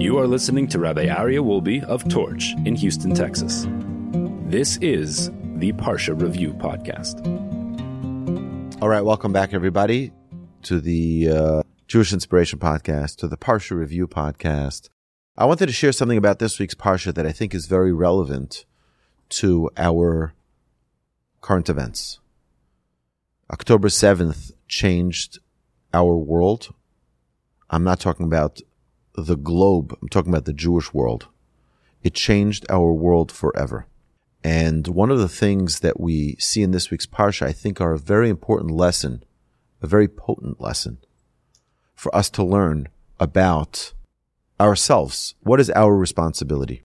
You are listening to Rabbi Aryeh Wolbe of Torch in Houston, Texas. This is the Parsha Review Podcast. All right, welcome back, everybody, to the uh, Jewish Inspiration Podcast, to the Parsha Review Podcast. I wanted to share something about this week's Parsha that I think is very relevant to our current events. October 7th changed our world. I'm not talking about the globe, I'm talking about the Jewish world. It changed our world forever. And one of the things that we see in this week's Parsha, I think, are a very important lesson, a very potent lesson for us to learn about ourselves. What is our responsibility?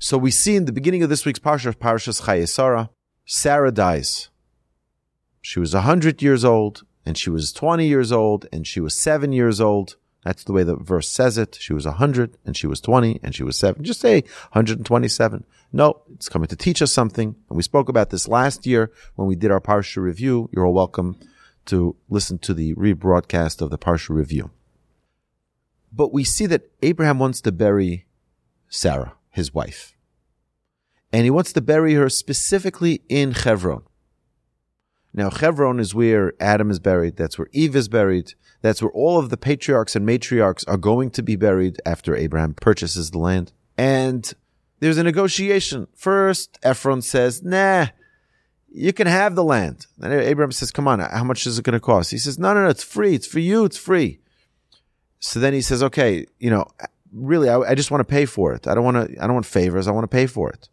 So we see in the beginning of this week's Parsha, Parshas Chayei Sarah, Sarah dies. She was 100 years old, and she was 20 years old, and she was 7 years old. That's the way the verse says it. She was 100, and she was 20, and she was 7. Just say 127. No, it's coming to teach us something. And we spoke about this last year when we did our Parsha review. You're all welcome to listen to the rebroadcast of the Parsha review. But we see that Abraham wants to bury Sarah, his wife. And he wants to bury her specifically in Hebron. Now, Hebron is where Adam is buried. That's where Eve is buried. That's where all of the patriarchs and matriarchs are going to be buried after Abraham purchases the land. And there's a negotiation. First, Ephron says, nah, you can have the land. And Abraham says, come on, how much is it going to cost? He says, no, no, no, it's free. It's for you. It's free. So then he says, okay, you know, really, I, I just want to pay for it. I don't want to, I don't want favors. I want to pay for it.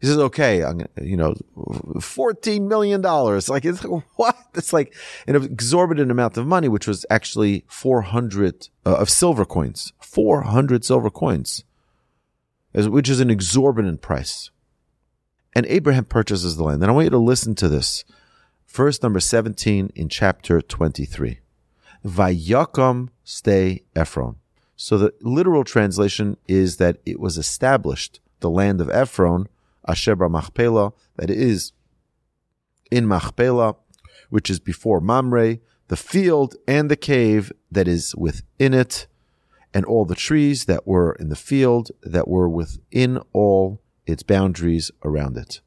He says, okay, I'm, you know, $14 million. Like, it's what? It's like an exorbitant amount of money, which was actually 400 uh, of silver coins, 400 silver coins, which is an exorbitant price. And Abraham purchases the land. And I want you to listen to this. Verse number 17 in chapter 23. Vayakam sedeh Ephron. So the literal translation is that it was established, the land of Ephron, Ashebra Machpelah, that is in Machpelah, which is before Mamre, the field and the cave that is within it, and all the trees that were in the field that were within all its boundaries around it.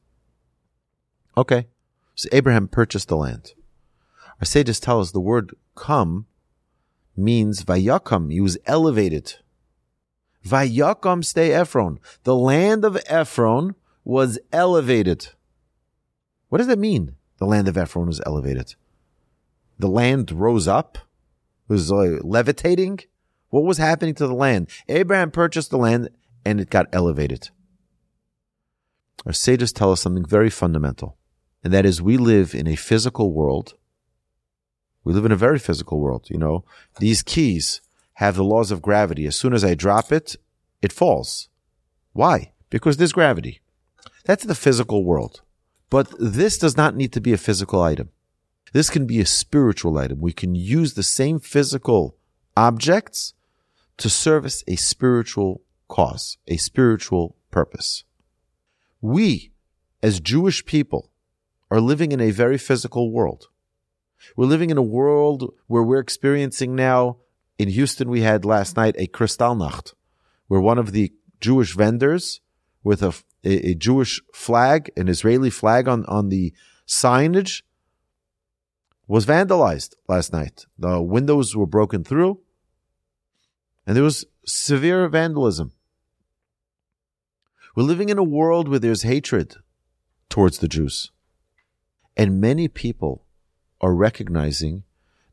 Okay, so Abraham purchased the land. Our sages tell us the word come means vayakam. He was elevated. Vayakam sedeh Ephron. The land of Ephron was elevated. What does that mean? The land of Ephron was elevated. The land rose up, was uh, levitating. What was happening to the land? Abraham purchased the land and it got elevated. Our sages tell us something very fundamental, and that is we live in a physical world. We live in a very physical world. You know, these keys have the laws of gravity. As soon as I drop it, it falls. Why? Because there's gravity. That's the physical world. But this does not need to be a physical item. This can be a spiritual item. We can use the same physical objects to service a spiritual cause, a spiritual purpose. We, as Jewish people, are living in a very physical world. We're living in a world where we're experiencing now, in Houston, we had last night a Kristallnacht, where one of the Jewish vendors with a a, a Jewish flag, an Israeli flag on, on the signage was vandalized last night. The windows were broken through and there was severe vandalism. We're living in a world where there's hatred towards the Jews. And many people are recognizing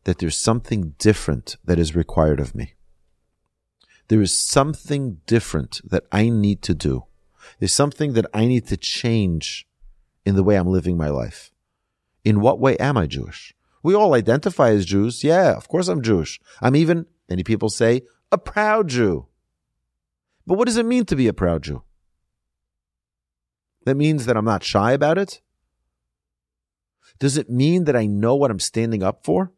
that there's something different that is required of me. There is something different that I need to do. There's something that I need to change in the way I'm living my life. In what way am I Jewish? We all identify as Jews. Yeah, of course I'm Jewish. I'm even, many people say, a proud Jew. But what does it mean to be a proud Jew? That means that I'm not shy about it? Does it mean that I know what I'm standing up for?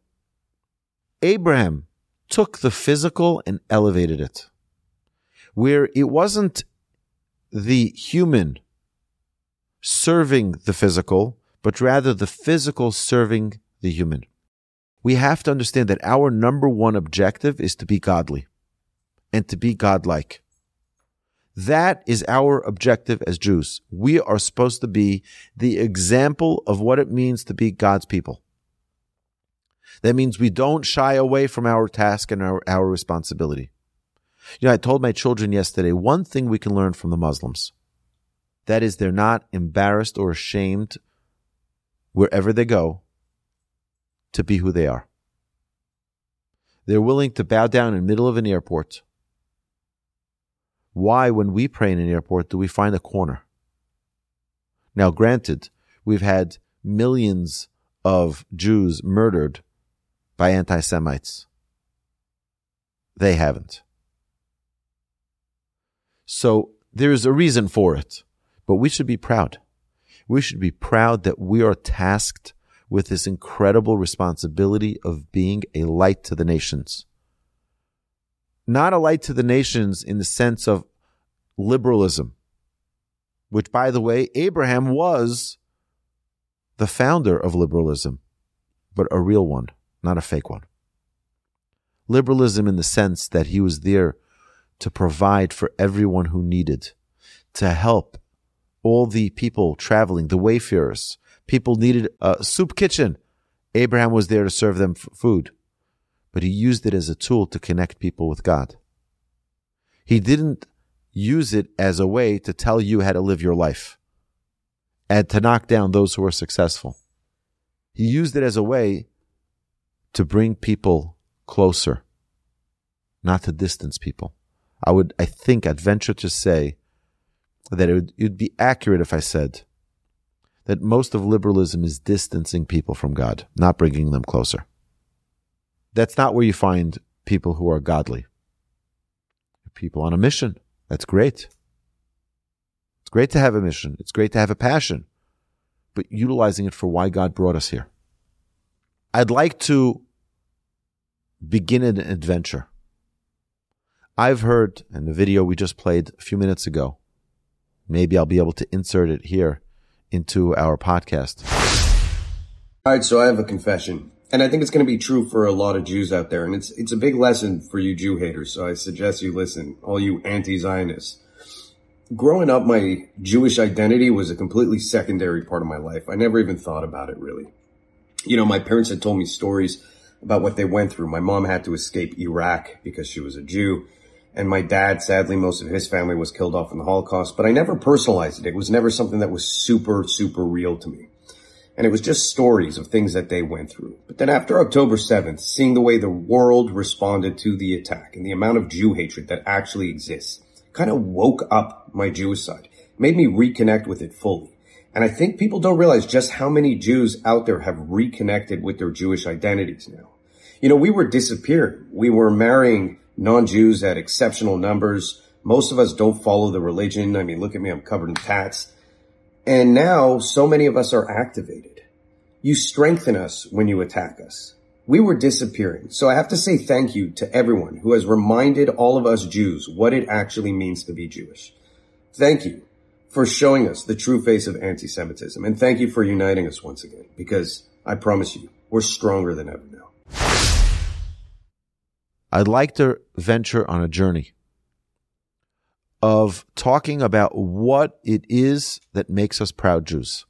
Abraham took the physical and elevated it. Where it wasn't the human serving the physical, but rather the physical serving the human. We have to understand that our number one objective is to be godly. and to be godlike. That is our objective as Jews. We are supposed to be the example of what it means to be God's people. That means we don't shy away from our task and our, our responsibility. You know, I told my children yesterday one thing we can learn from the Muslims. That is, they're not embarrassed or ashamed wherever they go to be who they are. They're willing to bow down in the middle of an airport. Why, when we pray in an airport, do we find a corner? Now, granted, we've had millions of Jews murdered by anti Semites. They haven't. So there's a reason for it, but we should be proud. We should be proud that we are tasked with this incredible responsibility of being a light to the nations. Not a light to the nations in the sense of liberalism, which, by the way, Abraham was the founder of liberalism, but a real one, not a fake one. Liberalism in the sense that he was there to provide for everyone who needed, to help all the people traveling, the wayfarers, People needed a soup kitchen. Abraham was there to serve them food, but he used it as a tool to connect people with God. He didn't use it as a way to tell you how to live your life and to knock down those who are successful. He used it as a way to bring people closer, not to distance people. I would, I think, I'd venture to say that it would, it would be accurate if I said that most of liberalism is distancing people from God, not bringing them closer. That's not where you find people who are godly. People on a mission. That's great. It's great to have a mission. It's great to have a passion, but utilizing it for why God brought us here. I'd like to begin an adventure. I've heard in the video we just played a few minutes ago, maybe I'll be able to insert it here into our podcast. All right, so I have a confession. And I think it's going to be true for a lot of Jews out there. And it's, it's a big lesson for you Jew haters. So I suggest you listen, all you anti-Zionists. Growing up, my Jewish identity was a completely secondary part of my life. I never even thought about it really. You know, my parents had told me stories about what they went through. My mom had to escape Iraq because she was a Jew. And my dad, sadly, most of his family was killed off in the Holocaust, but I never personalized it. It was never something that was super, super real to me. And it was just stories of things that they went through. But then after October 7th, seeing the way the world responded to the attack and the amount of Jew hatred that actually exists kind of woke up my Jewish side, made me reconnect with it fully. And I think people don't realize just how many Jews out there have reconnected with their Jewish identities now. You know, we were disappearing. We were marrying non-Jews at exceptional numbers. Most of us don't follow the religion. I mean, look at me, I'm covered in tats. And now so many of us are activated. You strengthen us when you attack us. We were disappearing. So I have to say thank you to everyone who has reminded all of us Jews what it actually means to be Jewish. Thank you for showing us the true face of anti-Semitism. And thank you for uniting us once again, because I promise you, we're stronger than ever now. I'd like to venture on a journey of talking about what it is that makes us proud Jews.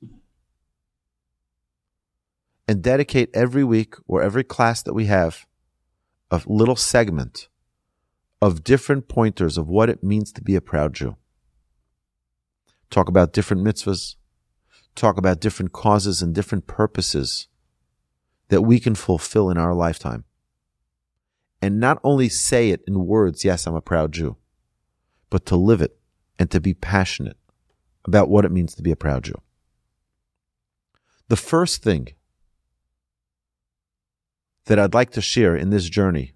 And dedicate every week or every class that we have a little segment of different pointers of what it means to be a proud Jew. Talk about different mitzvahs, talk about different causes and different purposes that we can fulfill in our lifetime and not only say it in words, yes, I'm a proud Jew, but to live it and to be passionate about what it means to be a proud Jew. The first thing that I'd like to share in this journey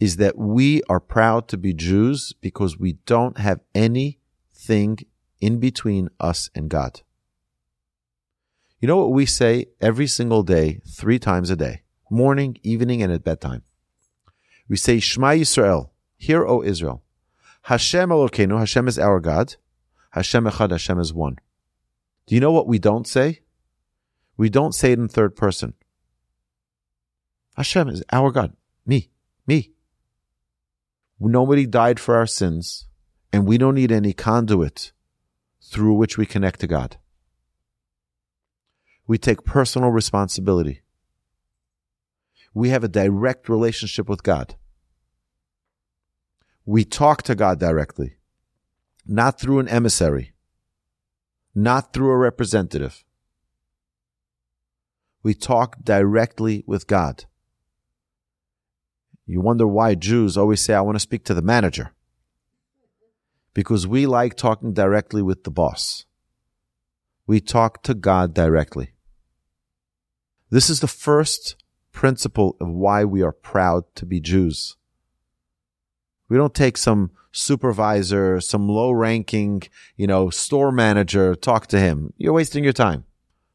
is that we are proud to be Jews because we don't have anything in between us and God. You know what we say every single day, three times a day? Morning, evening, and at bedtime. We say, Shema Yisrael, hear, O Israel. Hashem Elokeinu, Hashem is our God. Hashem Echad, Hashem is one. Do you know what we don't say? We don't say it in third person. Hashem is our God. Me. Me. Nobody died for our sins, and we don't need any conduit through which we connect to God. We take personal responsibility. We have a direct relationship with God. We talk to God directly, not through an emissary, not through a representative. We talk directly with God. You wonder why Jews always say, I want to speak to the manager. Because we like talking directly with the boss. We talk to God directly. This is the first principle of why we are proud to be Jews. We don't take some supervisor, some low ranking, you know, store manager, talk to him. You're wasting your time.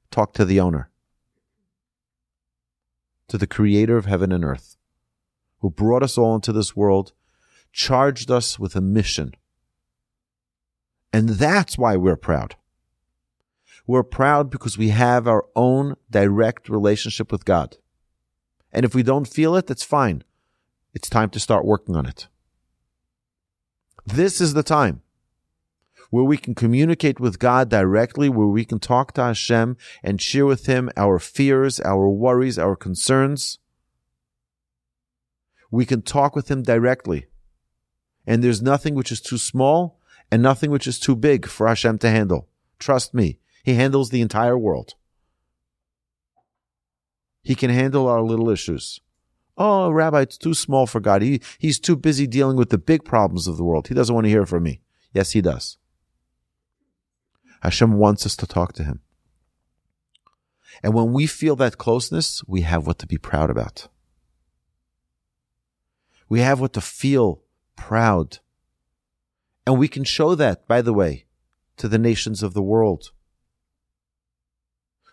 Talk to the owner, to the creator of heaven and earth, who brought us all into this world, charged us with a mission. And that's why we're proud. We're proud because we have our own direct relationship with God. And if we don't feel it, that's fine. It's time to start working on it. This is the time where we can communicate with God directly, where we can talk to Hashem and share with Him our fears, our worries, our concerns. We can talk with Him directly. And there's nothing which is too small and nothing which is too big for Hashem to handle. Trust me, He handles the entire world. He can handle our little issues. Oh, Rabbi, it's too small for God. He, he's too busy dealing with the big problems of the world. He doesn't want to hear from me. Yes, he does. Hashem wants us to talk to him. And when we feel that closeness, we have what to be proud about. We have what to feel proud. And we can show that, by the way, to the nations of the world.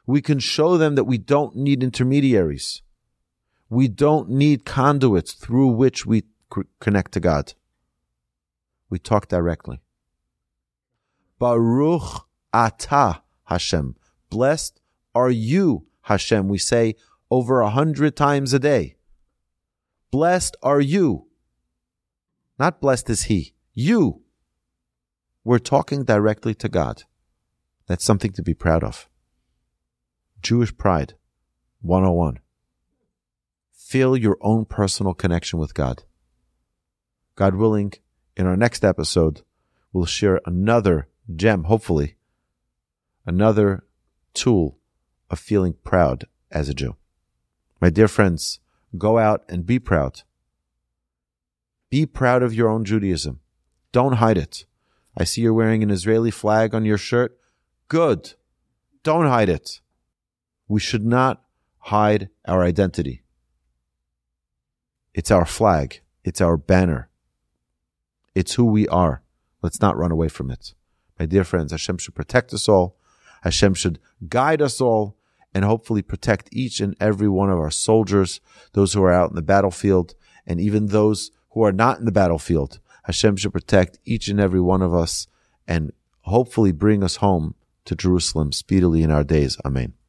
We can show them that we don't need intermediaries. We don't need conduits through which we connect to God. We talk directly. Baruch Ata Hashem. Blessed are you, Hashem. We say over a hundred times a day. Blessed are you. Not blessed is He. You. We're talking directly to God. That's something to be proud of. Jewish Pride 101 feel your own personal connection with God. God willing, in our next episode, we'll share another gem, hopefully, another tool of feeling proud as a Jew. My dear friends, go out and be proud. Be proud of your own Judaism. Don't hide it. I see you're wearing an Israeli flag on your shirt. Good. Don't hide it. We should not hide our identity. It's our flag. It's our banner. It's who we are. Let's not run away from it. My dear friends, Hashem should protect us all. Hashem should guide us all and hopefully protect each and every one of our soldiers, those who are out in the battlefield, and even those who are not in the battlefield. Hashem should protect each and every one of us and hopefully bring us home to Jerusalem speedily in our days. Amen.